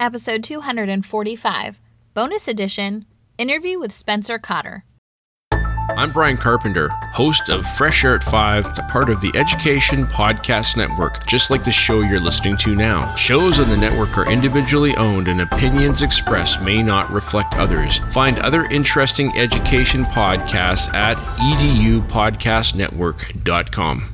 episode 245, bonus edition interview with Spencer Cotter. I'm Brian Carpenter, host of Fresh Air at 5, a part of the Education Podcast Network, just like the show you're listening to now. Shows on the network are individually owned and opinions expressed may not reflect others. Find other interesting education podcasts at edupodcastnetwork.com.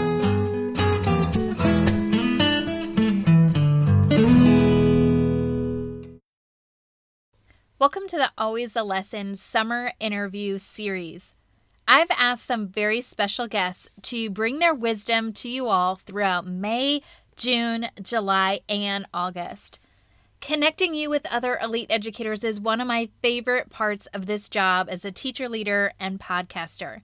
Welcome to the Always a Lesson summer interview series. I've asked some very special guests to bring their wisdom to you all throughout May, June, July, and August. Connecting you with other elite educators is one of my favorite parts of this job as a teacher leader and podcaster.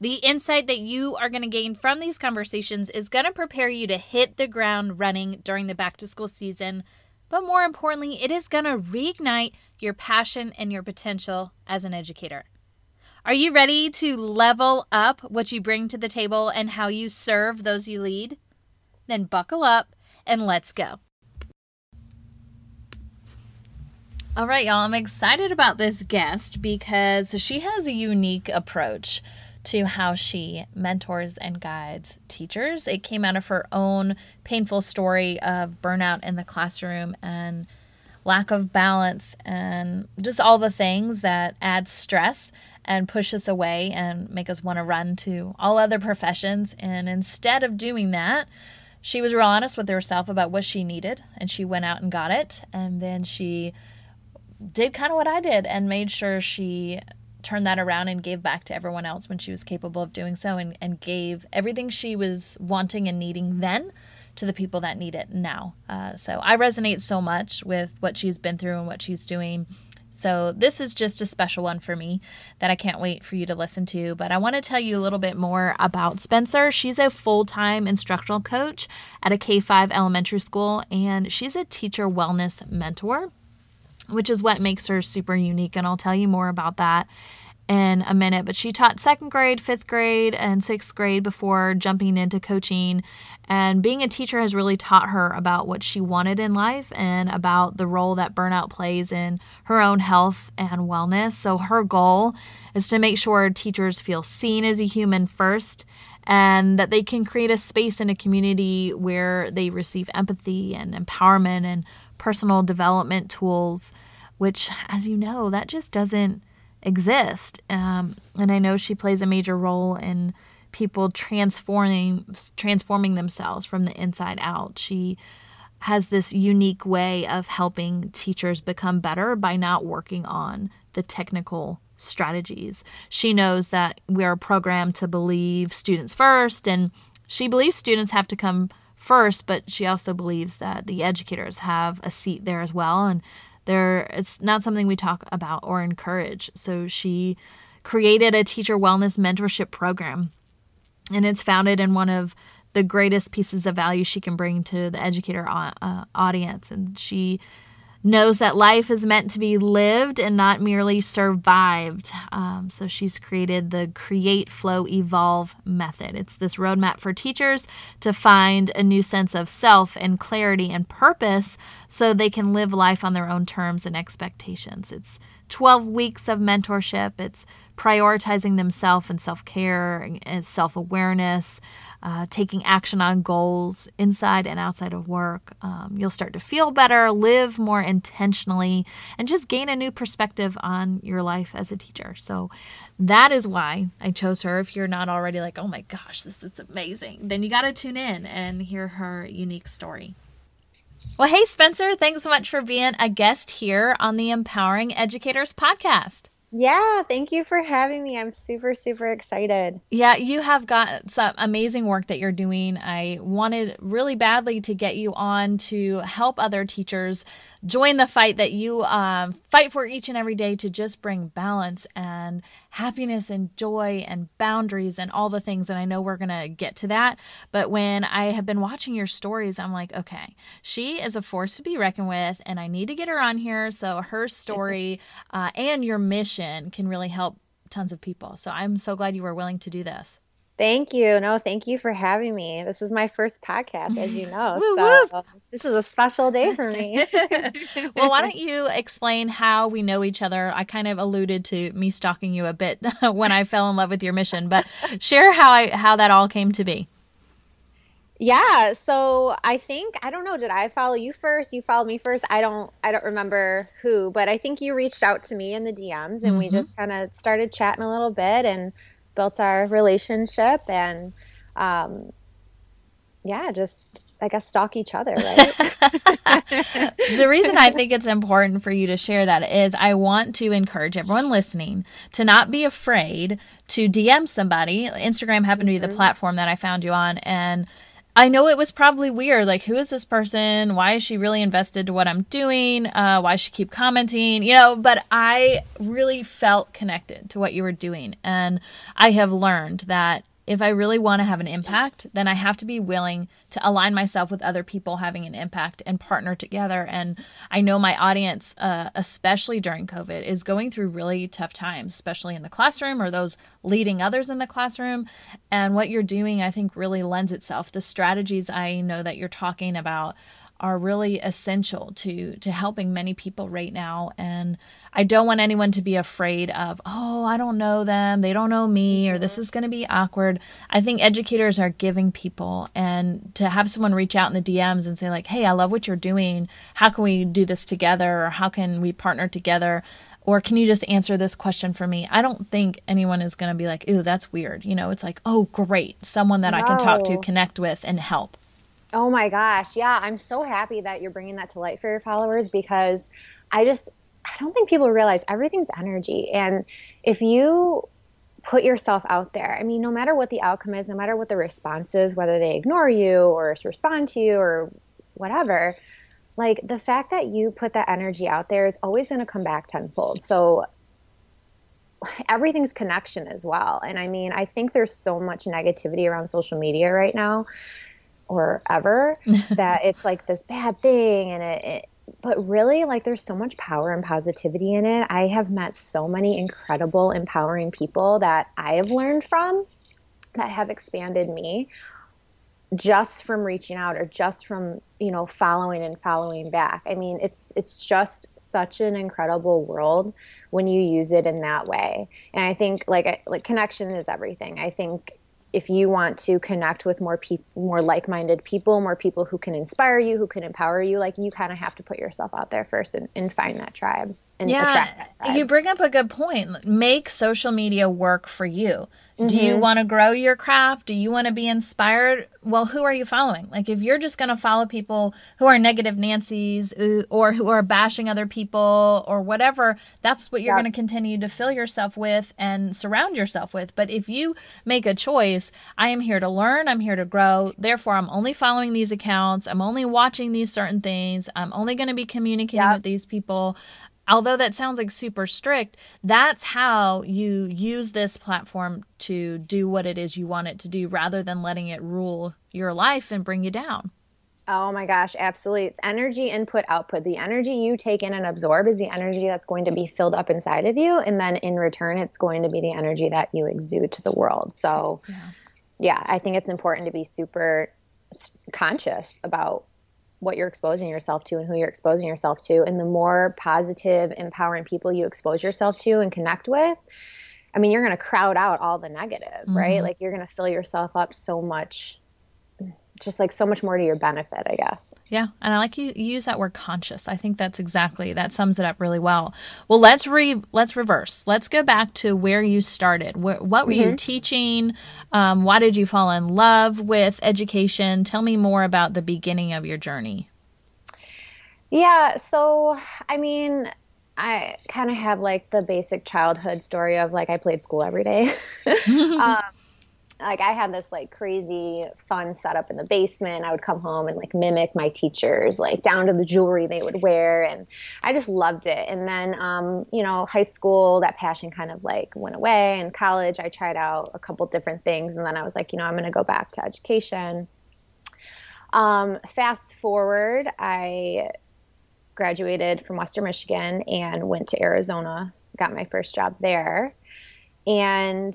The insight that you are going to gain from these conversations is going to prepare you to hit the ground running during the back to school season, but more importantly, it is going to reignite your passion and your potential as an educator. Are you ready to level up what you bring to the table and how you serve those you lead? Then buckle up and let's go. All right, y'all, I'm excited about this guest because she has a unique approach to how she mentors and guides teachers. It came out of her own painful story of burnout in the classroom and lack of balance and just all the things that add stress and push us away and make us want to run to all other professions. And instead of doing that, she was real honest with herself about what she needed and she went out and got it. And then she did kind of what I did and made sure she turned that around and gave back to everyone else when she was capable of doing so and, and gave everything she was wanting and needing then to the people that need it now. Uh, so I resonate so much with what she's been through and what she's doing. So this is just a special one for me that I can't wait for you to listen to. But I want to tell you a little bit more about Spencer. She's a full time instructional coach at a K 5 elementary school, and she's a teacher wellness mentor, which is what makes her super unique. And I'll tell you more about that in a minute, but she taught second grade, fifth grade, and sixth grade before jumping into coaching. And being a teacher has really taught her about what she wanted in life and about the role that burnout plays in her own health and wellness. So, her goal is to make sure teachers feel seen as a human first and that they can create a space in a community where they receive empathy and empowerment and personal development tools, which, as you know, that just doesn't exist. Um, and I know she plays a major role in people transforming transforming themselves from the inside out. She has this unique way of helping teachers become better by not working on the technical strategies. She knows that we are programmed to believe students first and she believes students have to come first, but she also believes that the educators have a seat there as well. And there it's not something we talk about or encourage. So she created a teacher wellness mentorship program. And it's founded in one of the greatest pieces of value she can bring to the educator uh, audience. And she knows that life is meant to be lived and not merely survived. Um, so she's created the Create, Flow, Evolve method. It's this roadmap for teachers to find a new sense of self and clarity and purpose so they can live life on their own terms and expectations. It's 12 weeks of mentorship, it's prioritizing themselves and self care and self awareness uh, taking action on goals inside and outside of work. Um, you'll start to feel better, live more intentionally, and just gain a new perspective on your life as a teacher. So that is why I chose her. If you're not already like, oh my gosh, this is amazing, then you got to tune in and hear her unique story. Well, hey, Spencer, thanks so much for being a guest here on the Empowering Educators podcast. Yeah, thank you for having me. I'm super, super excited. Yeah, you have got some amazing work that you're doing. I wanted really badly to get you on to help other teachers join the fight that you um, fight for each and every day to just bring balance and happiness and joy and boundaries and all the things. And I know we're going to get to that. But when I have been watching your stories, I'm like, okay, she is a force to be reckoned with, and I need to get her on here so her story uh, and your mission can really help tons of people. So I'm so glad you were willing to do this. Thank you. No, thank you for having me. This is my first podcast, as you know. woo, so woo. this is a special day for me. well, why don't you explain how we know each other? I kind of alluded to me stalking you a bit when I fell in love with your mission, but share how I how that all came to be. Yeah, so I think I don't know. Did I follow you first? You followed me first. I don't. I don't remember who, but I think you reached out to me in the DMs, and mm-hmm. we just kind of started chatting a little bit and built our relationship, and um, yeah, just I guess stalk each other, right? the reason I think it's important for you to share that is I want to encourage everyone listening to not be afraid to DM somebody. Instagram happened to be the mm-hmm. platform that I found you on, and I know it was probably weird. Like, who is this person? Why is she really invested to what I'm doing? Uh, why she keep commenting? You know, but I really felt connected to what you were doing. And I have learned that if I really want to have an impact, then I have to be willing to align myself with other people having an impact and partner together. And I know my audience, uh, especially during COVID, is going through really tough times, especially in the classroom or those leading others in the classroom. And what you're doing, I think, really lends itself. The strategies I know that you're talking about are really essential to to helping many people right now and I don't want anyone to be afraid of oh I don't know them they don't know me or mm-hmm. this is going to be awkward I think educators are giving people and to have someone reach out in the DMs and say like hey I love what you're doing how can we do this together or how can we partner together or can you just answer this question for me? I don't think anyone is going to be like, ooh, that's weird. You know, it's like, oh, great. Someone that no. I can talk to, connect with, and help. Oh my gosh. Yeah. I'm so happy that you're bringing that to light for your followers because I just, I don't think people realize everything's energy. And if you put yourself out there, I mean, no matter what the outcome is, no matter what the response is, whether they ignore you or respond to you or whatever, like the fact that you put that energy out there is always going to come back tenfold. So everything's connection as well. And I mean, I think there's so much negativity around social media right now or ever that it's like this bad thing and it, it but really like there's so much power and positivity in it. I have met so many incredible empowering people that i have learned from that have expanded me just from reaching out or just from you know following and following back. I mean it's it's just such an incredible world when you use it in that way. And i think like like connection is everything. I think if you want to connect with more people more like-minded people more people who can inspire you who can empower you like you kind of have to put yourself out there first and, and find that tribe and yeah you bring up a good point make social media work for you Mm-hmm. Do you mm-hmm. want to grow your craft? Do you want to be inspired? Well, who are you following? Like, if you're just going to follow people who are negative Nancy's uh, or who are bashing other people or whatever, that's what you're yep. going to continue to fill yourself with and surround yourself with. But if you make a choice, I am here to learn, I'm here to grow. Therefore, I'm only following these accounts, I'm only watching these certain things, I'm only going to be communicating yep. with these people although that sounds like super strict, that's how you use this platform to do what it is you want it to do rather than letting it rule your life and bring you down. Oh my gosh, absolutely. It's energy input output. The energy you take in and absorb is the energy that's going to be filled up inside of you. And then in return, it's going to be the energy that you exude to the world. So, yeah, yeah I think it's important to be super conscious about what you're exposing yourself to and who you're exposing yourself to. And the more positive, empowering people you expose yourself to and connect with, I mean, you're going to crowd out all the negative, mm-hmm. right? Like you're going to fill yourself up so much just like so much more to your benefit, I guess. Yeah, and I like you, you use that word conscious. I think that's exactly that sums it up really well. Well, let's re let's reverse. Let's go back to where you started. Where, what were mm-hmm. you teaching? Um, why did you fall in love with education? Tell me more about the beginning of your journey. Yeah, so I mean, I kind of have like the basic childhood story of like I played school every day. um, like I had this like crazy fun setup in the basement. I would come home and like mimic my teachers, like down to the jewelry they would wear, and I just loved it. And then, um, you know, high school, that passion kind of like went away. And college, I tried out a couple different things, and then I was like, you know, I'm going to go back to education. Um, fast forward, I graduated from Western Michigan and went to Arizona, got my first job there. And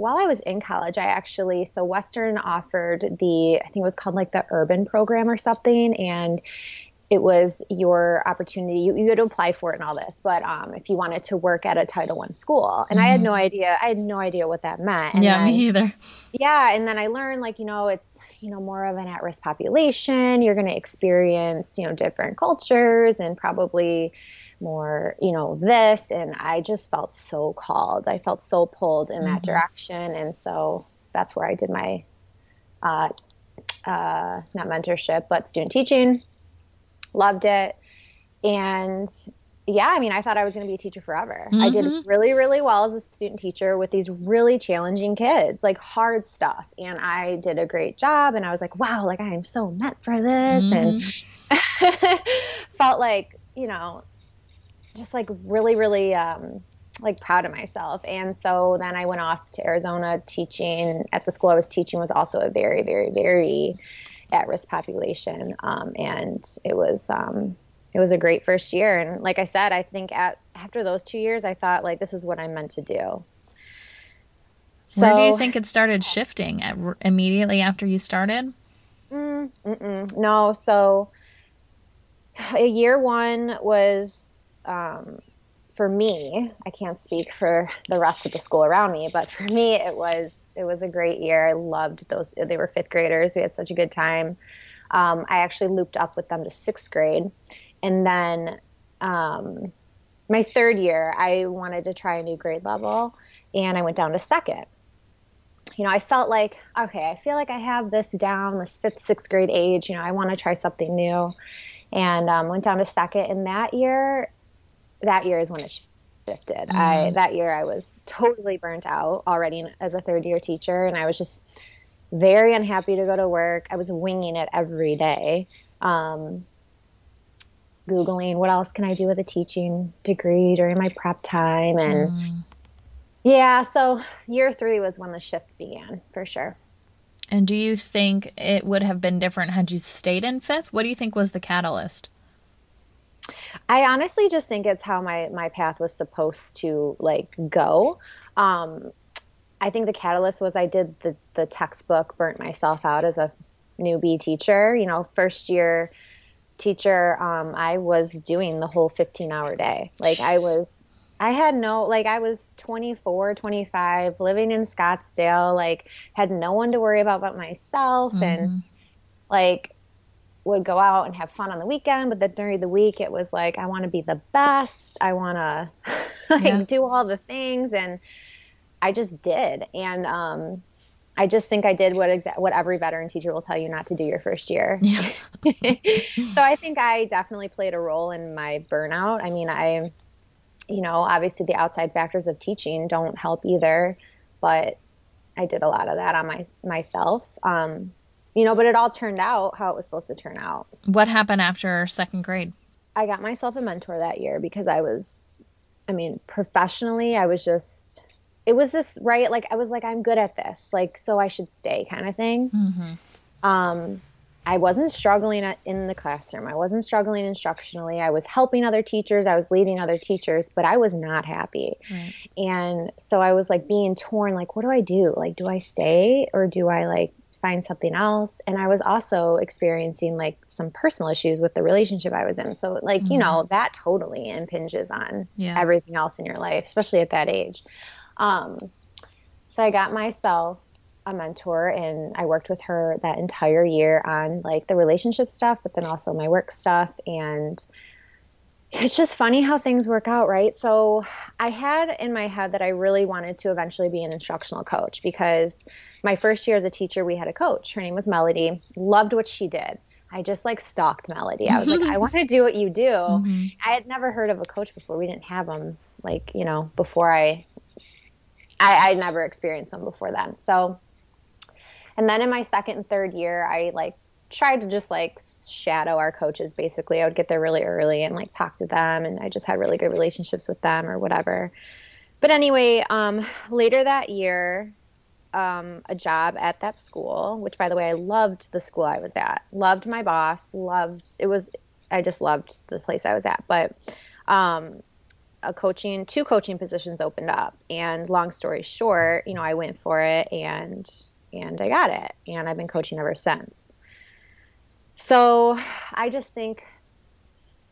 while I was in college, I actually, so Western offered the, I think it was called like the urban program or something. And it was your opportunity. You, you had to apply for it and all this, but um, if you wanted to work at a Title One school, and mm-hmm. I had mm-hmm. no idea, I had no idea what that meant. And yeah, then, me either. Yeah, and then I learned like you know it's you know more of an at-risk population. You're going to experience you know different cultures and probably more, you know, this. And I just felt so called. I felt so pulled in mm-hmm. that direction. And so that's where I did my, uh, uh, not mentorship, but student teaching. Loved it. And yeah, I mean, I thought I was going to be a teacher forever. Mm-hmm. I did mm-hmm. really, really well as a student teacher with these really challenging kids, like hard stuff. And I did a great job. And I was like, wow, like I am so meant for this. Mm-hmm. And felt like, you know, just like really, really um, like proud of myself. And so then I went off to Arizona teaching at the school I was teaching was also a very, very, very at risk population. Um, and it was, um, it was a great first year. And like I said, I think at, after those two years, I thought like, this is what I'm meant to do. So, Where do you think it started shifting at, immediately after you started? Mm, no. So a year one was um, for me, I can't speak for the rest of the school around me, but for me, it was it was a great year. I loved those. They were fifth graders. We had such a good time. Um, I actually looped up with them to sixth grade, and then um, my third year, I wanted to try a new grade level, and I went down to second. You know, I felt like okay, I feel like I have this down, this fifth, sixth grade age. You know, I want to try something new, and um, went down to second. And that year, that year is when it shifted. Mm. I that year I was totally burnt out already as a third year teacher, and I was just very unhappy to go to work. I was winging it every day. Um, Googling what else can I do with a teaching degree during my prep time. And mm. yeah, so year three was when the shift began for sure. And do you think it would have been different had you stayed in fifth? What do you think was the catalyst? I honestly just think it's how my my path was supposed to like go. Um, I think the catalyst was I did the the textbook, burnt myself out as a newbie teacher. You know, first year teacher, um, I was doing the whole 15 hour day. Like Jeez. I was I had no like I was 24, 25, living in Scottsdale, like had no one to worry about but myself mm-hmm. and like would go out and have fun on the weekend, but then during the week it was like I want to be the best. I want to like yeah. do all the things, and I just did. And um, I just think I did what exa- what every veteran teacher will tell you not to do your first year. Yeah. so I think I definitely played a role in my burnout. I mean, I, you know, obviously the outside factors of teaching don't help either, but I did a lot of that on my myself. Um, you know, but it all turned out how it was supposed to turn out. What happened after second grade? I got myself a mentor that year because I was, I mean, professionally, I was just, it was this, right? Like, I was like, I'm good at this, like, so I should stay kind of thing. Mm-hmm. Um, I wasn't struggling in the classroom. I wasn't struggling instructionally. I was helping other teachers. I was leading other teachers, but I was not happy. Right. And so I was like being torn like, what do I do? Like, do I stay or do I like find something else. And I was also experiencing like some personal issues with the relationship I was in. So, like, mm-hmm. you know, that totally impinges on yeah. everything else in your life, especially at that age. Um, so I got myself a mentor and I worked with her that entire year on like the relationship stuff, but then also my work stuff. And it's just funny how things work out, right? So I had in my head that I really wanted to eventually be an instructional coach because my first year as a teacher, we had a coach. Her name was Melody. Loved what she did. I just like stalked Melody. I was like, I want to do what you do. Mm-hmm. I had never heard of a coach before. We didn't have them like, you know, before I, I, I never experienced one before then. So, and then in my second and third year, I like tried to just like shadow our coaches basically. I would get there really early and like talk to them and I just had really good relationships with them or whatever. But anyway, um, later that year, um, a job at that school, which by the way, I loved the school I was at. Loved my boss, loved it was I just loved the place I was at. But um, a coaching two coaching positions opened up and long story short, you know, I went for it and and I got it. And I've been coaching ever since. So I just think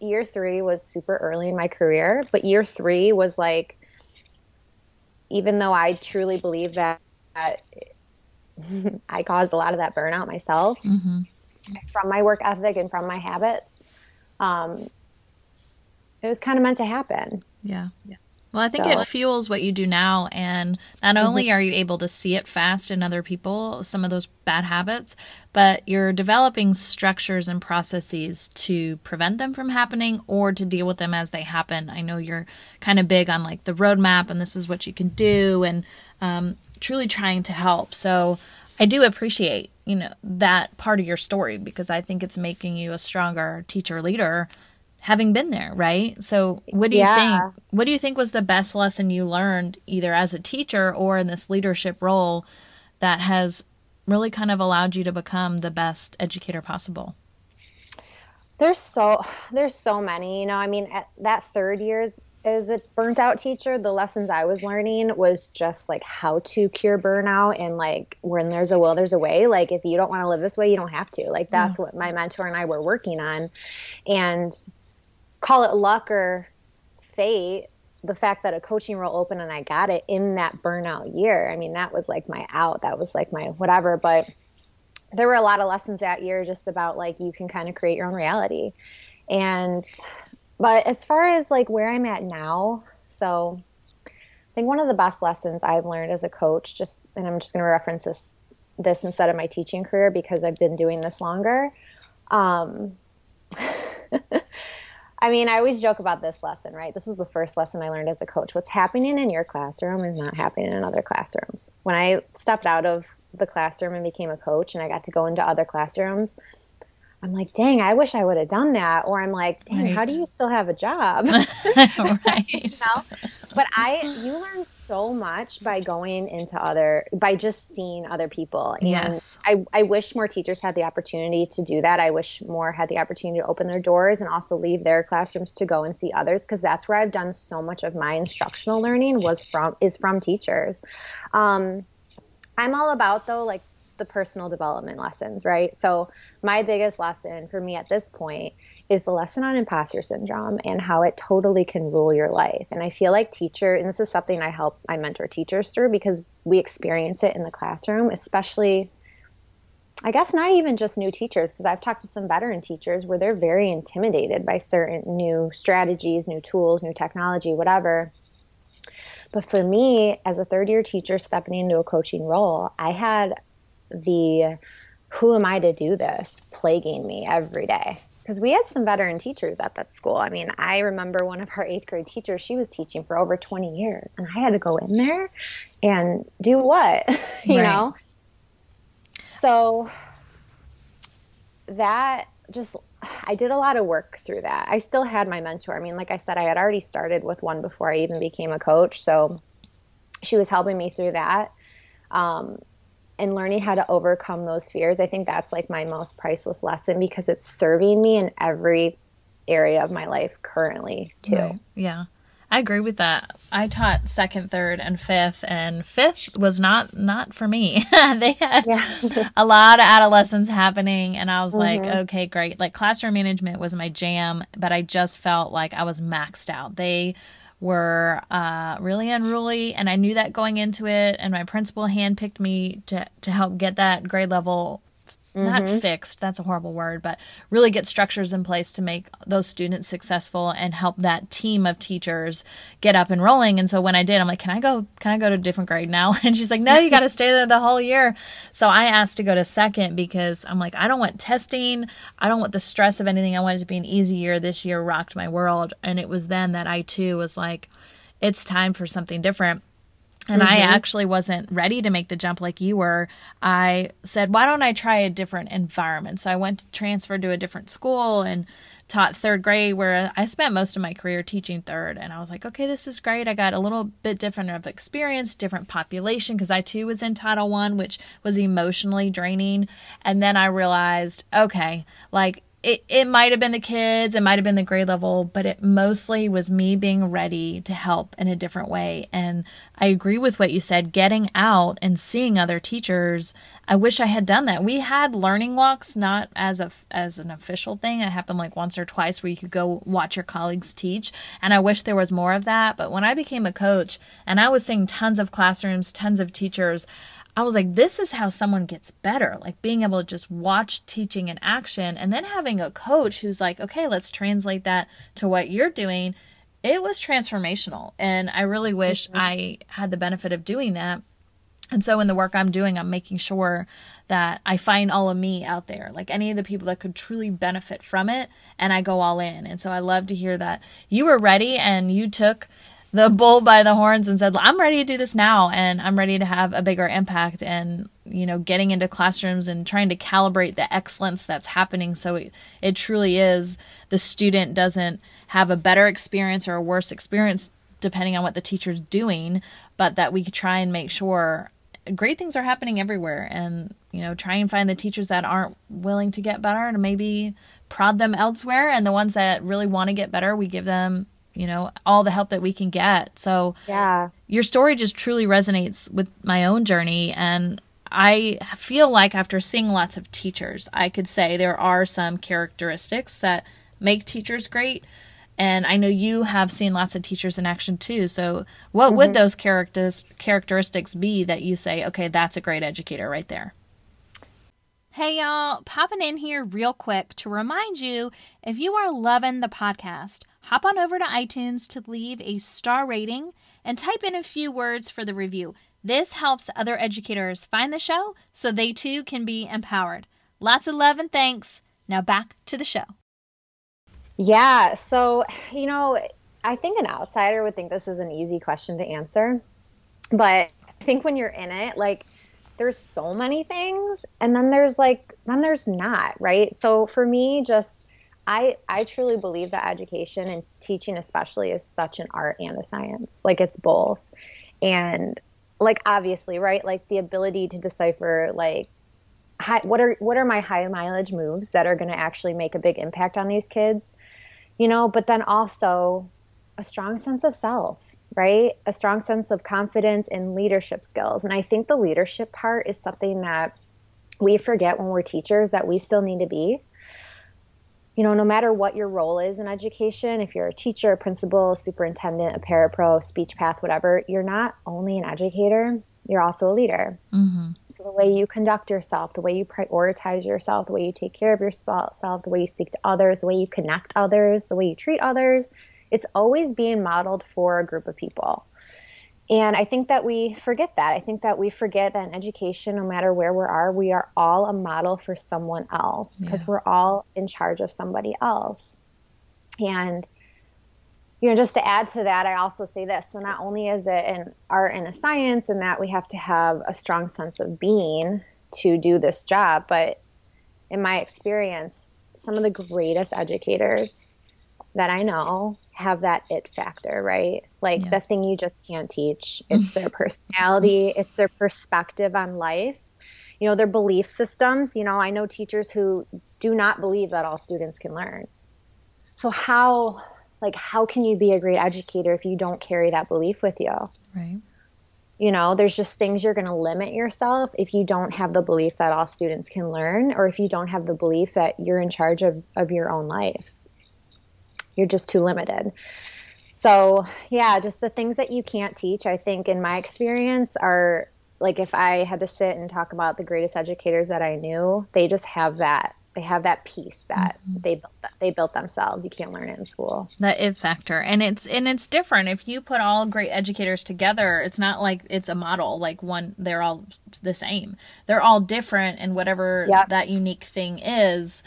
year three was super early in my career, but year three was like, even though I truly believe that, that I caused a lot of that burnout myself Mm-hmm. from my work ethic and from my habits, um, it was kind of meant to happen. Yeah. Well, I think So- it fuels what you do now. And not only are you able to see it fast in other people, some of those bad habits, but you're developing structures and processes to prevent them from happening or to deal with them as they happen. I know you're kind of big on like the roadmap and this is what you can do and um, truly trying to help. So I do appreciate, you know, that part of your story because I think it's making you a stronger teacher leader having been there, right? So, what do you Yeah. think? What do you think was the best lesson you learned either as a teacher or in this leadership role that has really kind of allowed you to become the best educator possible? There's so there's so many. You know, I mean, at that third years as a burnt out teacher, the lessons I was learning was just like how to cure burnout and like when there's a will, there's a way. Like if you don't want to live this way, you don't have to. Like mm. that's what my mentor and I were working on, and call it luck or fate. The fact that a coaching role opened and I got it in that burnout year. I mean, that was like my out. That was like my whatever. But there were a lot of lessons that year just about like you can kind of create your own reality and but as far as like where i'm at now so i think one of the best lessons i've learned as a coach just and i'm just going to reference this this instead of my teaching career because i've been doing this longer um I mean, I always joke about this lesson, right? This was the first lesson I learned as a coach. What's happening in your classroom is not happening in other classrooms. When I stepped out of the classroom and became a coach and I got to go into other classrooms, I'm like, dang, I wish I would have done that. Or I'm like, dang, how do you still have a job? right. you know? But I, you learn so much by going into other, by just seeing other people. And Yes. I, I wish more teachers had the opportunity to do that. I wish more had the opportunity to open their doors and also leave their classrooms to go and see others because that's where I've done so much of my instructional learning was from, is from teachers. Um, I'm all about though, like the personal development lessons, right? So my biggest lesson for me at this point is the lesson on imposter syndrome and how it totally can rule your life. And I feel like teacher, and this is something I help I mentor teachers through because we experience it in the classroom, especially I guess not even just new teachers, because I've talked to some veteran teachers where they're very intimidated by certain new strategies, new tools, new technology, whatever. But for me, as a third year teacher stepping into a coaching role, I had the who am I to do this plaguing me every day. Because we had some veteran teachers at that school. I mean, I remember one of our eighth grade teachers, she was teaching for over 20 years, and I had to go in there and do what? you Right. know? So that just, I did a lot of work through that. I still had my mentor. I mean, like I said, I had already started with one before I even became a coach. So she was helping me through that. Um, and learning how to overcome those fears, I think that's like my most priceless lesson because it's serving me in every area of my life currently, too. Right. Yeah. I agree with that. I taught second, third, and fifth, and fifth was not not for me. they had Yeah. a lot of adolescents happening, and I was like, Mm-hmm. okay, great. Like classroom management was my jam, but I just felt like I was maxed out. They were uh, really unruly, and I knew that going into it. And my principal handpicked me to to help get that grade level not mm-hmm. fixed that's a horrible word but really get structures in place to make those students successful and help that team of teachers get up and rolling. And so when i did i'm like can i go can i go to a different grade now? And she's like no you got to stay there the whole year. So i asked to go to second because i'm like i don't want testing. I don't want the stress of anything. I want it to be an easy year. This year rocked my world. And it was then that i too was like it's time for something different and I mm-hmm. actually wasn't ready to make the jump like you were. I said, why don't I try a different environment? So I went to transfer to a different school and taught third grade where I spent most of my career teaching third. And I was like, okay, this is great. I got a little bit different of experience, different population, because I too was in Title One, which was emotionally draining. And then I realized, okay, like it, it might have been the kids, it might have been the grade level, but it mostly was me being ready to help in a different way. And I agree with what you said getting out and seeing other teachers. I wish I had done that. We had learning walks, not as a as an official thing. It happened like once or twice where you could go watch your colleagues teach, and I wish there was more of that. But when I became a coach and I was seeing tons of classrooms, tons of teachers, I was like, this is how someone gets better. Like being able to just watch teaching in action and then having a coach who's like, okay, let's translate that to what you're doing. It was transformational. And I really wish mm-hmm. I had the benefit of doing that. And so in the work I'm doing, I'm making sure that I find all of me out there, like any of the people that could truly benefit from it, and I go all in. And so I love to hear that you were ready and you took the bull by the horns and said, I'm ready to do this now and I'm ready to have a bigger impact and, you know, getting into classrooms and trying to calibrate the excellence that's happening. So it, it truly is the student doesn't have a better experience or a worse experience depending on what the teacher's doing, but that we try and make sure great things are happening everywhere and, you know, try and find the teachers that aren't willing to get better and maybe prod them elsewhere. And the ones that really want to get better, we give them you know all the help that we can get. So yeah. your story just truly resonates with my own journey. And i feel like after seeing lots of teachers i could say there are some characteristics that make teachers great. And i know you have seen lots of teachers in action too. So what mm-hmm. would those characters characteristics be that you say okay that's a great educator right there Hey y'all, popping in here real quick to remind you if you are loving the podcast, hop on over to iTunes to leave a star rating and type in a few words for the review. This helps other educators find the show so they too can be empowered. Lots of love and thanks. Now back to the show. Yeah, so, you know, I think an outsider would think this is an easy question to answer. But I think when you're in it, like, there's so many things and then there's like then there's not right so for me just I I truly believe that education and teaching especially is such an art and a science. Like it's both. And like obviously, right? Like the ability to decipher like high, what are what are my high mileage moves that are going to actually make a big impact on these kids? You know, but then also a strong sense of self, right? A strong sense of confidence and leadership skills. And I think the leadership part is something that we forget when we're teachers that we still need to be you know, no matter what your role is in education, if you're a teacher, a principal, superintendent, a parapro, speech path, whatever, you're not only an educator, you're also a leader. Mm-hmm. So the way you conduct yourself, the way you prioritize yourself, the way you take care of yourself, the way you speak to others, the way you connect others, the way you treat others, it's always being modeled for a group of people. And I think that we forget that. I think that we forget that in education, no matter where we are, we are all a model for someone else because yeah. we're all in charge of somebody else. And, you know, just to add to that, I also say this. So, not only is it an art and a science, and that we have to have a strong sense of being to do this job, but in my experience, some of the greatest educators that I know have that it factor, right? Like yeah. the thing you just can't teach. It's their personality, it's their perspective on life, you know, their belief systems. You know, I know teachers who do not believe that all students can learn. So how like how can you be a great educator if you don't carry that belief with you? Right. You know, there's just things you're going to limit yourself if you don't have the belief that all students can learn or if you don't have the belief that you're in charge of, of your own life you're just too limited. So, yeah, just the things that you can't teach, I think, in my experience, are like if I had to sit and talk about the greatest educators that I knew, they just have that they have that piece that mm-hmm. they built they built themselves. You can't learn it in school. That it factor, and it's and it's different. If you put all great educators together, it's not like it's a model. Like one, they're all the same. They're all different, and whatever yep. that unique thing is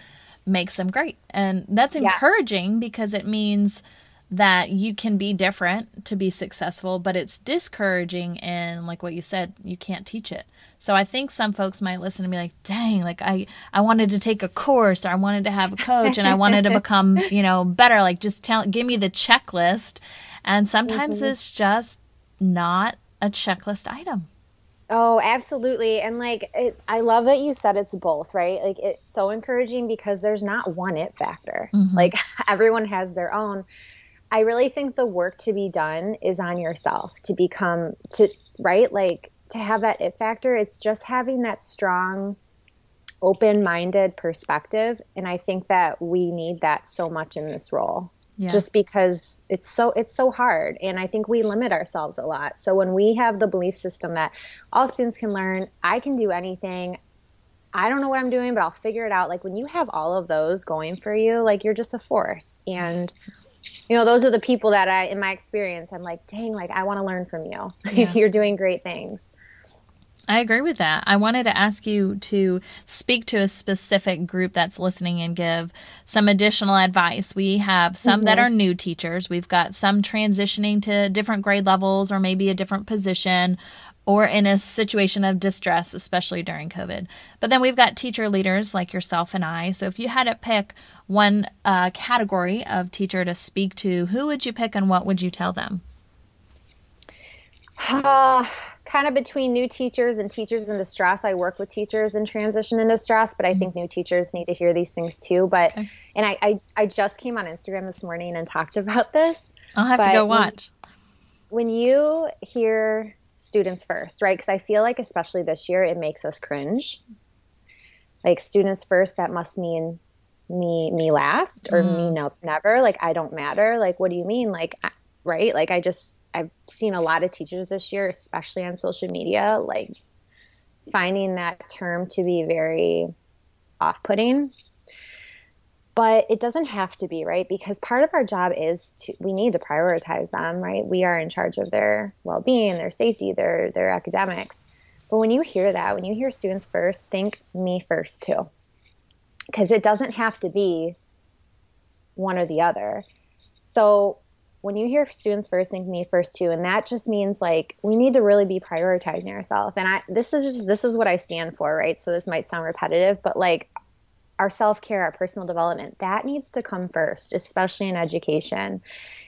makes them great, and that's encouraging yes. because it means that you can be different to be successful, but it's discouraging and like what you said, you can't teach it. So I think some folks might listen and be like, dang, like I, I wanted to take a course or I wanted to have a coach and I wanted to become, you know, better. Like just tell, give me the checklist. And sometimes mm-hmm. it's just not a checklist item. Oh, absolutely. And like, it, I love that you said it's both, right? Like, it's so encouraging because there's not one it factor. Mm-hmm. Like, everyone has their own. I really think the work to be done is on yourself to become to right like to have that it factor it's just having that strong open-minded perspective and I think that we need that so much in this role yeah. just because it's so it's so hard and I think we limit ourselves a lot so when we have the belief system that all students can learn I can do anything I don't know what I'm doing, but I'll figure it out. Like when you have all of those going for you, like you're just a force. And you know, those are the people that I, in my experience, I'm like, dang, like I want to learn from you. Yeah. You're doing great things. I agree with that. I wanted to ask you to speak to a specific group that's listening and give some additional advice. We have some mm-hmm. that are new teachers. We've got some transitioning to different grade levels or maybe a different position or in a situation of distress, especially during COVID. But then we've got teacher leaders like yourself and I. So if you had to pick one uh, category of teacher to speak to, who would you pick and what would you tell them? Uh, kind of between new teachers and teachers in distress. I work with teachers in transition and distress, but I mm-hmm. think new teachers need to hear these things too. But okay. and I, I I just came on Instagram this morning and talked about this. I'll have to go watch. When, when you hear students first, right? Because I feel like, especially this year, it makes us cringe. Like students first, that must mean me me last or mm. me no never. Like I don't matter. Like what do you mean? Like right? Like I just I've seen a lot of teachers this year, especially on social media, like finding that term to be very off-putting. But it doesn't have to be right? Because part of our job is to we need to prioritize them right? We are in charge of their well-being their safety their their academics. But when you hear that when you hear students first think me first too. Because it doesn't have to be one or the other. So when you hear students first think me first too and that just means like we need to really be prioritizing ourselves and i this is just this is what i stand for right so this might sound repetitive but like our self care, our personal development, that needs to come first, especially in education.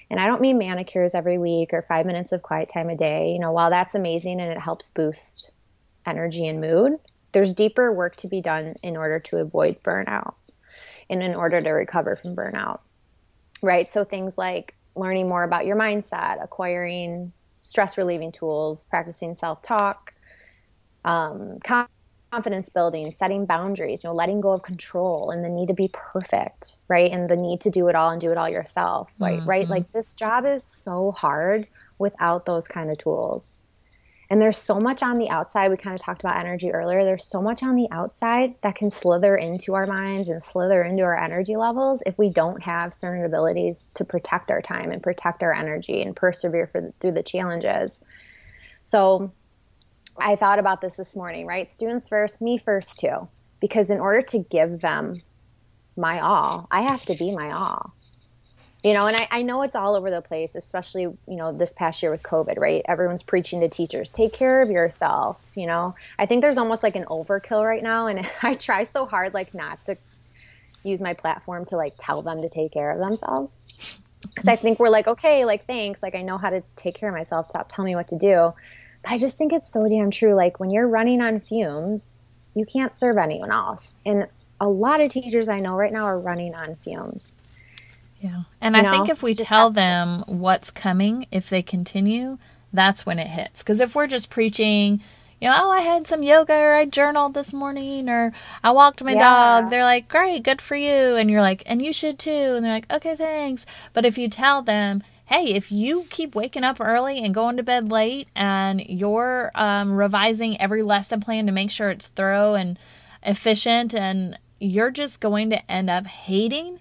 And I don't mean manicures every week or five minutes of quiet time a day. You know, while that's amazing and it helps boost energy and mood, there's deeper work to be done in order to avoid burnout and in order to recover from burnout. Right? So things like learning more about your mindset, acquiring stress relieving tools, practicing self talk, um, confidence building, setting boundaries, you know, letting go of control and the need to be perfect, right? And the need to do it all and do it all yourself, right? Mm-hmm. Right? Like this job is so hard without those kind of tools. And there's so much on the outside. We kind of talked about energy earlier. There's so much on the outside that can slither into our minds and slither into our energy levels if we don't have certain abilities to protect our time and protect our energy and persevere through the challenges. So I thought about this this morning, right? Students first, me first too. Because in order to give them my all, I have to be my all. You know, and I, I know it's all over the place, especially, you know, this past year with COVID, right? Everyone's preaching to teachers, take care of yourself. You know, I think there's almost like an overkill right now. And I try so hard, like, not to use my platform to like tell them to take care of themselves. Because I think we're like, okay, like, thanks. Like, I know how to take care of myself. Stop telling me what to do but I just think it's so damn true. Like when you're running on fumes, you can't serve anyone else. And a lot of teachers I know right now are running on fumes. Yeah. And you I know? think if we tell them what's coming, if they continue, that's when it hits. Because if we're just preaching, you know, oh, I had some yoga or I journaled this morning or I walked my yeah. dog, they're like, great, good for you. And you're like, and you should too. And they're like, okay, thanks. But if you tell them, hey, if you keep waking up early and going to bed late and you're um, revising every lesson plan to make sure it's thorough and efficient, and you're just going to end up hating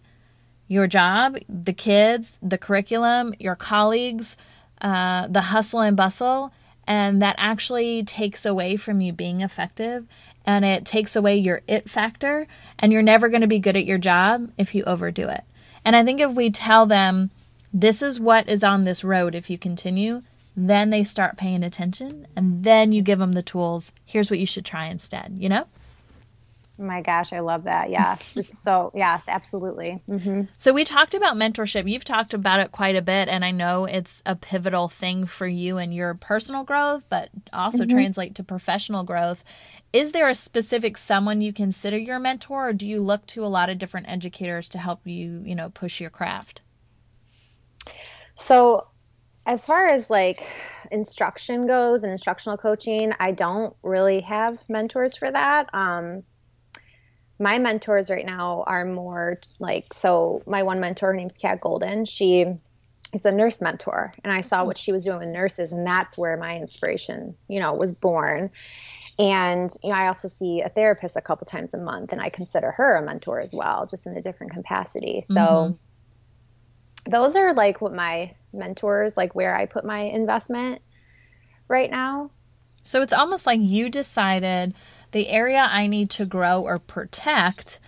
your job, the kids, the curriculum, your colleagues, uh, the hustle and bustle, and that actually takes away from you being effective and it takes away your it factor, and you're never going to be good at your job if you overdo it. And I think if we tell them, this is what is on this road if you continue, then they start paying attention and then you give them the tools. Here's what you should try instead, you know? My gosh, I love that. Yes. So, yes, absolutely. Mm-hmm. So, we talked about mentorship. You've talked about it quite a bit, and I know it's a pivotal thing for you and your personal growth, but also mm-hmm. translate to professional growth. Is there a specific someone you consider your mentor, or do you look to a lot of different educators to help you, you know, push your craft? So, as far as like instruction goes and instructional coaching, I don't really have mentors for that. Um, my mentors right now are more like so. My one mentor, her name's Kat Golden. She is a nurse mentor, and I saw what she was doing with nurses, and that's where my inspiration, you know, was born. And you know, I also see a therapist a couple times a month, and I consider her a mentor as well, just in a different capacity. So. Mm-hmm those are like what my mentors like where I put my investment right now. So it's almost like you decided the area I need to grow or protect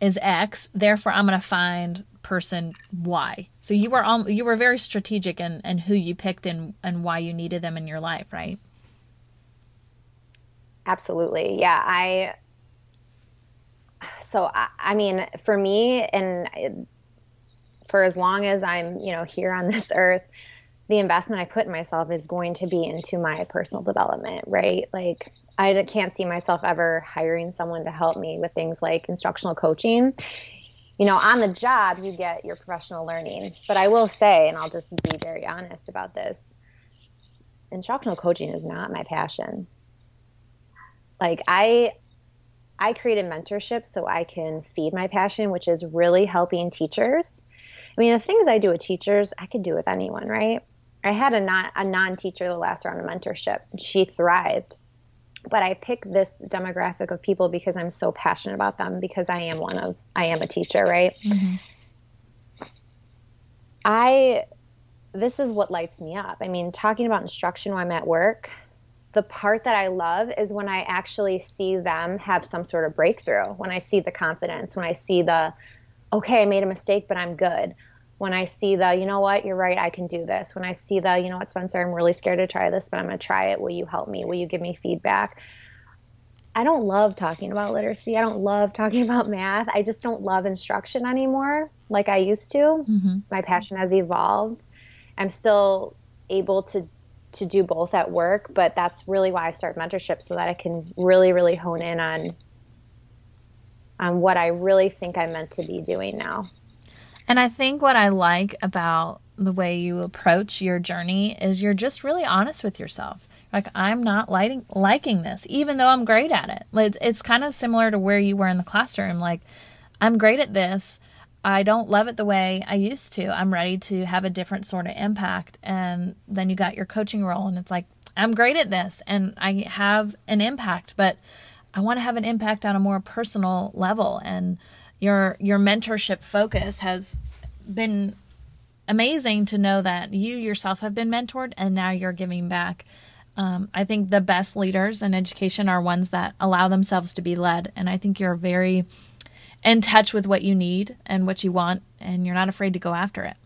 is X, therefore I'm going to find person Y. So you were um, you were very strategic in, in who you picked and and why you needed them in your life, right? Absolutely. Yeah, I so I, I mean for me and for as long as I'm, you know, here on this earth, the investment I put in myself is going to be into my personal development, right? Like I can't see myself ever hiring someone to help me with things like instructional coaching. You know, on the job, you get your professional learning. But I will say, and I'll just be very honest about this instructional coaching is not my passion. Like, I, I created mentorship so I can feed my passion, which is really helping teachers I mean, the things I do with teachers, I could do with anyone, right? I had a non a non teacher the last round of mentorship. She thrived, but I pick this demographic of people because I'm so passionate about them because I am one of I am a teacher, right? Mm-hmm. I this is what lights me up. I mean, talking about instruction when I'm at work, the part that I love is when I actually see them have some sort of breakthrough, when I see the confidence, when I see the okay, I made a mistake, but I'm good. When I see the, you know what, you're right, I can do this. When I see the, you know what, Spencer, I'm really scared to try this, but I'm going to try it. Will you help me? Will you give me feedback? I don't love talking about literacy. I don't love talking about math. I just don't love instruction anymore like I used to. Mm-hmm. My passion has evolved. I'm still able to to do both at work, but that's really why I start mentorship so that I can really really hone in on on what I really think I'm meant to be doing now. And I think what I like about the way you approach your journey is you're just really honest with yourself. Like I'm not liking liking this, even though I'm great at it. It's, it's kind of similar to where you were in the classroom. Like I'm great at this. I don't love it the way I used to. I'm ready to have a different sort of impact. And then you got your coaching role, and it's like I'm great at this, and I have an impact, but I want to have an impact on a more personal level and your your mentorship focus has been amazing to know that you yourself have been mentored and now you're giving back. Um, I think the best leaders in education are ones that allow themselves to be led, and I think you're very in touch with what you need and what you want, and you're not afraid to go after it.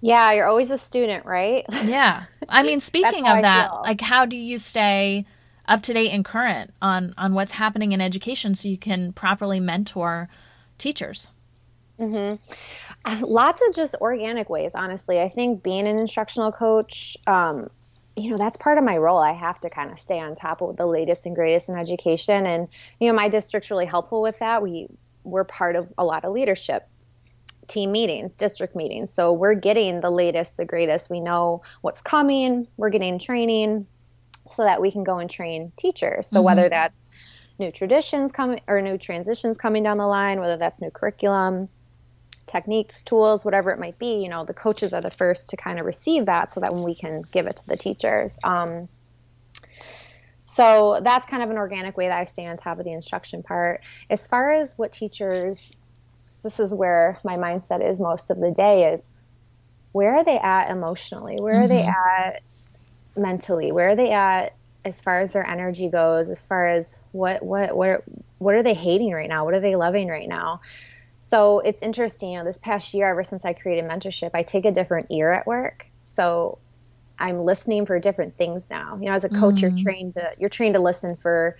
Yeah, you're always a student, right? Yeah. I mean, speaking of that, like, how do you stay? Up to date and current on on what's happening in education so you can properly mentor teachers. Mm-hmm. Uh, lots of just organic ways honestly. I think being an instructional coach um, you know that's part of my role. I have to kind of stay on top of the latest and greatest in education and you know my district's really helpful with that. We we're part of a lot of leadership team meetings district meetings. So we're getting the latest the greatest. We know what's coming. We're getting training so that we can go and train teachers. So mm-hmm. whether that's new traditions coming or new transitions coming down the line, whether that's new curriculum, techniques, tools, whatever it might be, you know, the coaches are the first to kind of receive that so that when we can give it to the teachers. Um, so that's kind of an organic way that I stay on top of the instruction part. As far as what teachers, this is where my mindset is most of the day is where are they at emotionally? Where mm-hmm. are they mm-hmm. at mentally? Where are they at as far as their energy goes? As far as what what what what are they hating right now? What are they loving right now? So it's interesting, you know, this past year, ever since I created mentorship, I take a different ear at work. So I'm listening for different things now. You know, as a coach, mm-hmm. you're trained to you're trained to listen for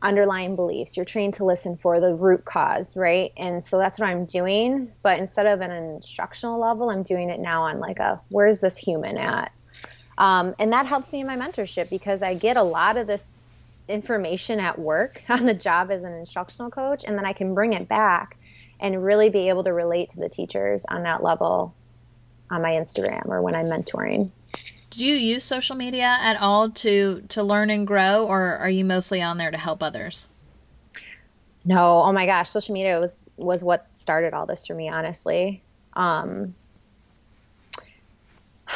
underlying beliefs. You're trained to listen for the root cause, right? And so that's what I'm doing. But instead of an instructional level, I'm doing it now on like a where's this human at? Um, and that helps me in my mentorship because I get a lot of this information at work on the job as an instructional coach, and then I can bring it back and really be able to relate to the teachers on that level on my Instagram or when I'm mentoring. Do you use social media at all to to learn and grow, or are you mostly on there to help others? No, oh my gosh, social media was was what started all this for me, honestly. Um,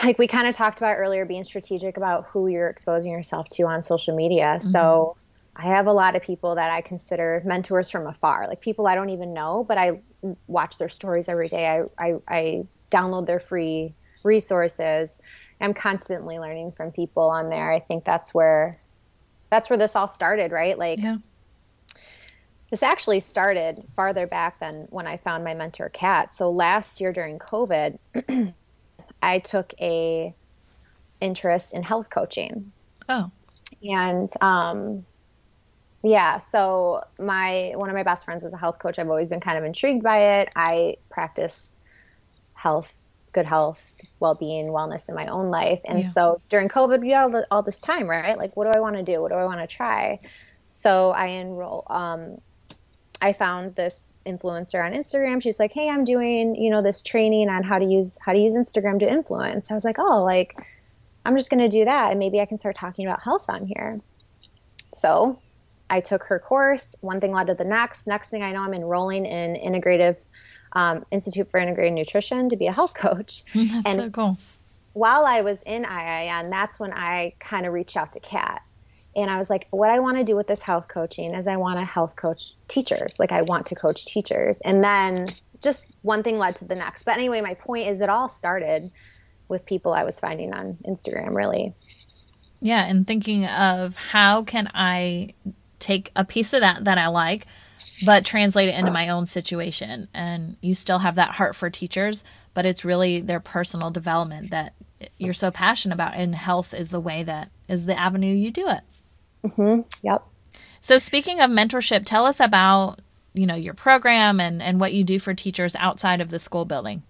like we kind of talked about earlier, being strategic about who you're exposing yourself to on social media. Mm-hmm. So I have a lot of people that I consider mentors from afar, like people I don't even know, but I watch their stories every day. I, I, I download their free resources. I'm constantly learning from people on there. I think that's where that's where this all started, right? Like yeah. this actually started farther back than when I found my mentor Kat. So last year during COVID, I took a interest in health coaching. Oh. And um, yeah, so my one of my best friends is a health coach. I've always been kind of intrigued by it. I practice health, good health, well-being, wellness in my own life. And yeah. so during COVID, we had all, all this time, right? Like, what do I want to do? What do I want to try? So I enroll. Um, I found this influencer on Instagram. She's like, "Hey, I'm doing, you know, this training on how to use how to use Instagram to influence." I was like, "Oh, like I'm just going to do that and maybe I can start talking about health on here." So, I took her course. One thing led to the next. Next thing I know, I'm enrolling in integrative um, Institute for Integrative Nutrition to be a health coach. That's and so cool. While I was in IIN, that's when I kind of reached out to Kat and I was like, what I want to do with this health coaching is I want to health coach teachers. Like I want to coach teachers. And then just one thing led to the next. But anyway, my point is it all started with people I was finding on Instagram, really. Yeah, and thinking of how can I take a piece of that that I like, but translate it into my own situation. And you still have that heart for teachers, but it's really their personal development that you're so passionate about, and health is the way that is the avenue you do it. Mm-hmm. Yep. So speaking of mentorship, tell us about you know your program and and what you do for teachers outside of the school building.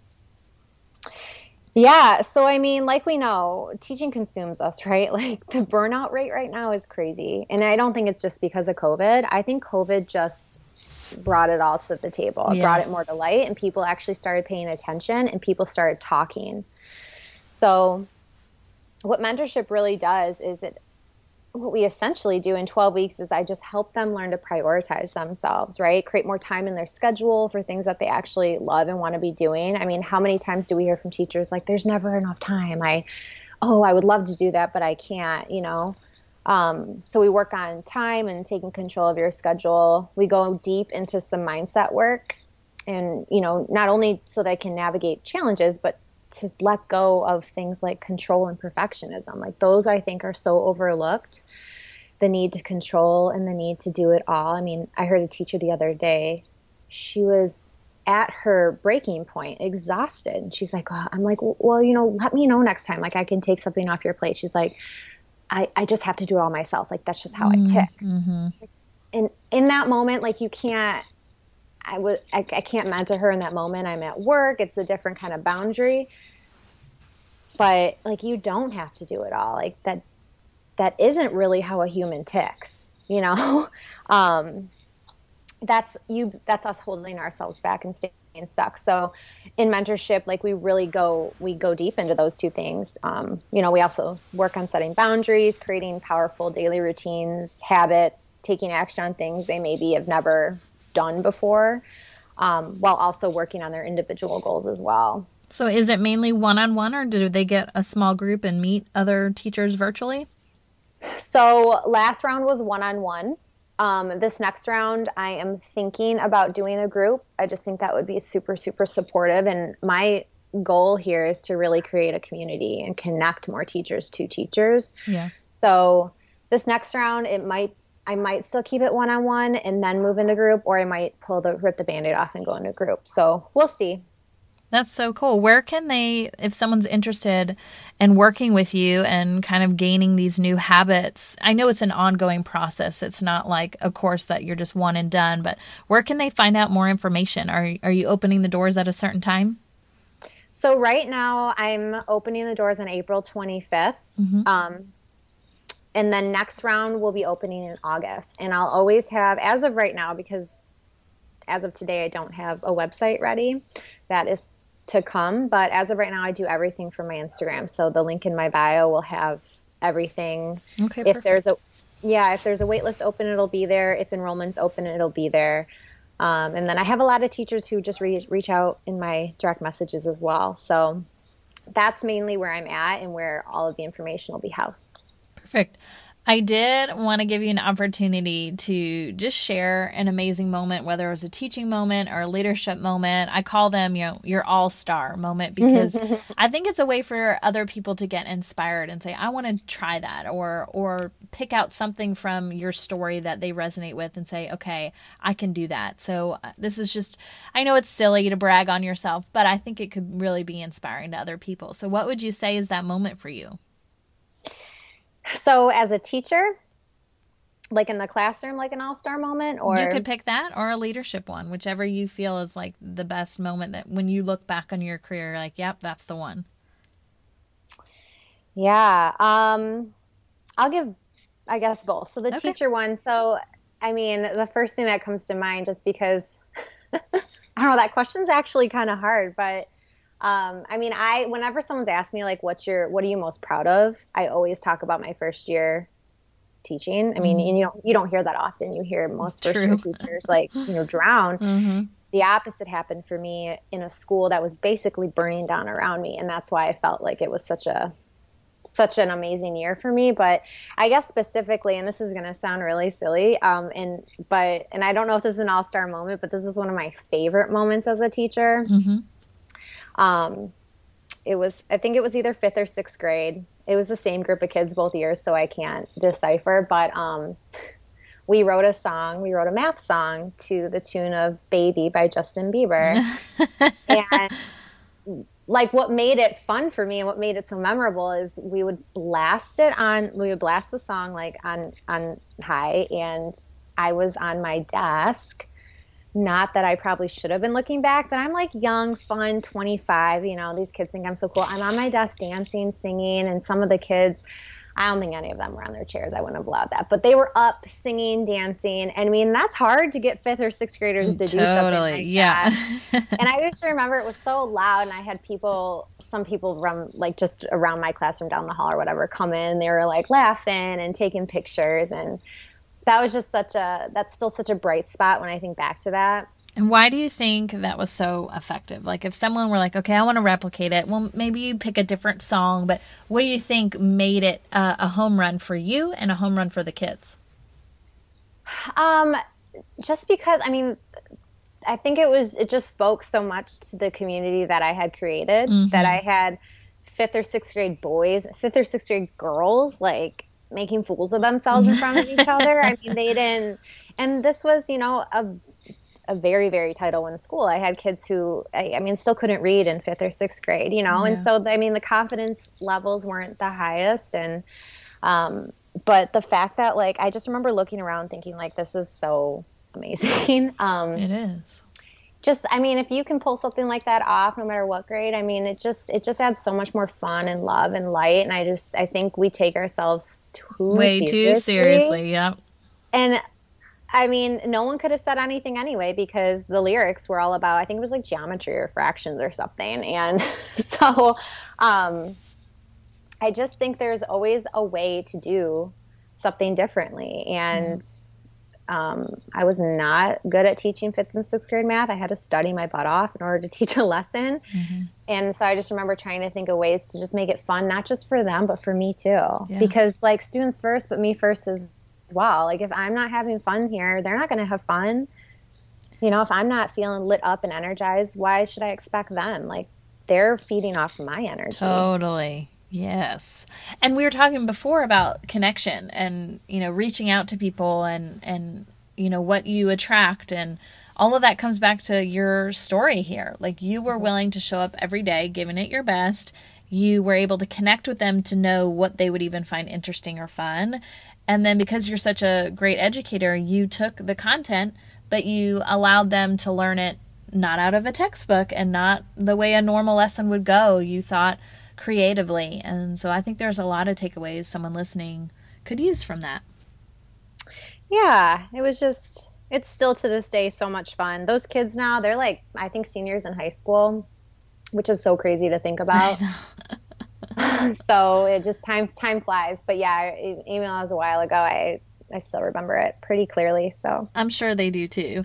Yeah, so I mean, like we know, teaching consumes us, right? Like the burnout rate right now is crazy. And I don't think it's just because of COVID. I think COVID just brought it all to the table. Yeah. brought it more to light and people actually started paying attention and people started talking. So what mentorship really does is it what we essentially do in 12 weeks is I just help them learn to prioritize themselves, right? Create more time in their schedule for things that they actually love and want to be doing. I mean, how many times do we hear from teachers like, there's never enough time? I, oh, I would love to do that, but I can't, you know? Um, so we work on time and taking control of your schedule. We go deep into some mindset work and, you know, not only so they can navigate challenges, but to let go of things like control and perfectionism. Like those I think are so overlooked. The need to control and the need to do it all. I mean, I heard a teacher the other day, she was at her breaking point, exhausted. And she's like, well, I'm like, well, you know, let me know next time. Like I can take something off your plate. She's like, I, I just have to do it all myself. Like that's just how mm-hmm. I tick. Mm-hmm. And in that moment, like you can't I was I, I can't mentor her in that moment. I'm at work. It's a different kind of boundary. But like you don't have to do it all. Like that that isn't really how a human ticks, you know? um that's you that's us holding ourselves back and staying stuck. So in mentorship, like we really go we go deep into those two things. Um, you know, we also work on setting boundaries, creating powerful daily routines, habits, taking action on things they maybe have never done before. um, while also working on their individual goals as well. So is it mainly one on one or do they get a small group and meet other teachers virtually? So last round was one on one. This next round, I am thinking about doing a group. I just think that would be super, super supportive. And my goal here is to really create a community and connect more teachers to teachers. Yeah. So this next round, it might I might still keep it one on one and then move into group, or I might pull the rip the band aid off and go into group. So we'll see. That's so cool. Where can they, if someone's interested in working with you and kind of gaining these new habits? I know it's an ongoing process. It's not like a course that you're just one and done, but where can they find out more information? Are, are you opening the doors at a certain time? So, right now, I'm opening the doors on April 25th. Mm-hmm. Um, and then next round will be opening in August. And I'll always have, as of right now, because as of today, I don't have a website ready. That is to come. But as of right now, I do everything from my Instagram. So the link in my bio will have everything. Okay. If perfect. there's a yeah, if there's a waitlist open, it'll be there. If enrollment's open, it'll be there. Um, and then I have a lot of teachers who just re- reach out in my direct messages as well. So that's mainly where I'm at and where all of the information will be housed. Perfect. I did want to give you an opportunity to just share an amazing moment, whether it was a teaching moment or a leadership moment. I call them, you know, your all star moment because I think it's a way for other people to get inspired and say, I want to try that or, or pick out something from your story that they resonate with and say, okay, I can do that. So uh, this is just, I know it's silly to brag on yourself, but I think it could really be inspiring to other people. So what would you say is that moment for you? So as a teacher, like in the classroom, like an all star moment, or you could pick that or a leadership one, whichever you feel is like the best moment that when you look back on your career, like, yep, that's the one. Yeah. Um, I'll give, I guess, both. So the okay. teacher one. So, I mean, the first thing that comes to mind, just because I don't know, that question's actually kind of hard, but um, I mean, I whenever someone's asked me like, "What's your what are you most proud of?" I always talk about my first year teaching. I mean, mm-hmm. you don't you don't hear that often. You hear most first year teachers like you know drown. Mm-hmm. The opposite happened for me in a school that was basically burning down around me, and that's why I felt like it was such a such an amazing year for me but i guess specifically and this is going to sound really silly um, and but and i don't know if this is an all-star moment but this is one of my favorite moments as a teacher mm-hmm. Um, it was, I think it was either fifth or sixth grade. It was the same group of kids both years, so I can't decipher. But um, we wrote a song, we wrote a math song to the tune of Baby by Justin Bieber. and like what made it fun for me and what made it so memorable is we would blast it on we would blast the song like on on high and I was on my desk not that I probably should have been looking back, but I'm like young, fun, 25. You know, these kids think I'm so cool. I'm on my desk dancing, singing, and some of the kids, I don't think any of them were on their chairs. I wouldn't have allowed that. But they were up singing, dancing. And I mean, that's hard to get fifth or sixth graders to totally, do something like yeah. and I just remember it was so loud, and I had people, some people from like just around my classroom down the hall or whatever, come in. They were like laughing and taking pictures. And that was just such a that's still such a bright spot when I think back to that. And why do you think that was so effective? Like, if someone were like, okay, I want to replicate it, well, maybe you pick a different song, but what do you think made it uh, a home run for you and a home run for the kids? Um, just because, I mean, I think it was, it just spoke so much to the community that I had created mm-hmm. that I had fifth or sixth grade boys, fifth or sixth grade girls, like, making fools of themselves in front of each other. I mean, they didn't, and this was, you know, a a very very title one school. I had kids who, I, I, mean, still couldn't read in fifth or sixth grade, you know, yeah. and so I mean, the confidence levels weren't the highest, and um, but the fact that like I just remember looking around thinking like this is so amazing. um, it is just i mean if you can pull something like that off no matter what grade i mean it just it just adds so much more fun and love and light. And i just i think we take ourselves too way seriously. too seriously. yep. And i mean no one could have said anything anyway because the lyrics were all about i think it was like geometry or fractions or something. And so um i just think there's always a way to do something differently. And Um, I was not good at teaching fifth and sixth grade math. I had to study my butt off in order to teach a lesson. Mm-hmm. And so I just remember trying to think of ways to just make it fun, not just for them, but for me too. Yeah. Because like students first, but me first as well. Like if I'm not having fun here, they're not going to have fun. You know, if I'm not feeling lit up and energized, why should I expect them? Like they're feeding off my energy. Totally. Yes. And we were talking before about connection and, you know, reaching out to people and and you know what you attract and all of that comes back to your story here. Like you were willing to show up every day, giving it your best. You were able to connect with them to know what they would even find interesting or fun. And then because you're such a great educator, you took the content, but you allowed them to learn it not out of a textbook and not the way a normal lesson would go. You thought, creatively. And so I think there's a lot of takeaways someone listening could use from that. Yeah, it was just, it's still to this day so much fun. Those kids now, they're like, I think seniors in high school, which is so crazy to think about. so it just time time flies. But yeah, though was a while ago, I I still remember it pretty clearly. So I'm sure they do too.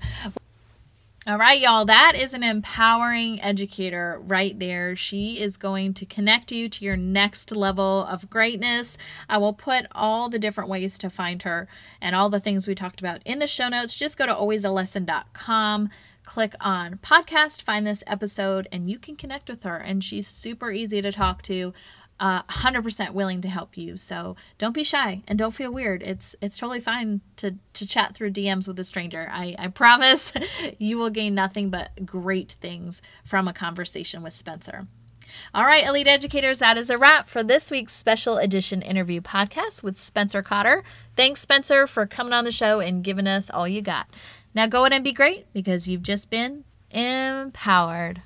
All right, y'all, that is an empowering educator right there. She is going to connect you to your next level of greatness. I will put all the different ways to find her and all the things we talked about in the show notes. Just go to alwaysalesson.com, click on podcast, find this episode, and you can connect with her. And she's super easy to talk to uh, 100% willing to help you. So don't be shy and don't feel weird. It's it's totally fine to to chat through DMs with a stranger. I, I promise you will gain nothing but great things from a conversation with Spencer. All right, Elite Educators, that is a wrap for this week's special edition interview podcast with Spencer Cotter. Thanks, Spencer, for coming on the show and giving us all you got. Now go ahead and be great because you've just been empowered.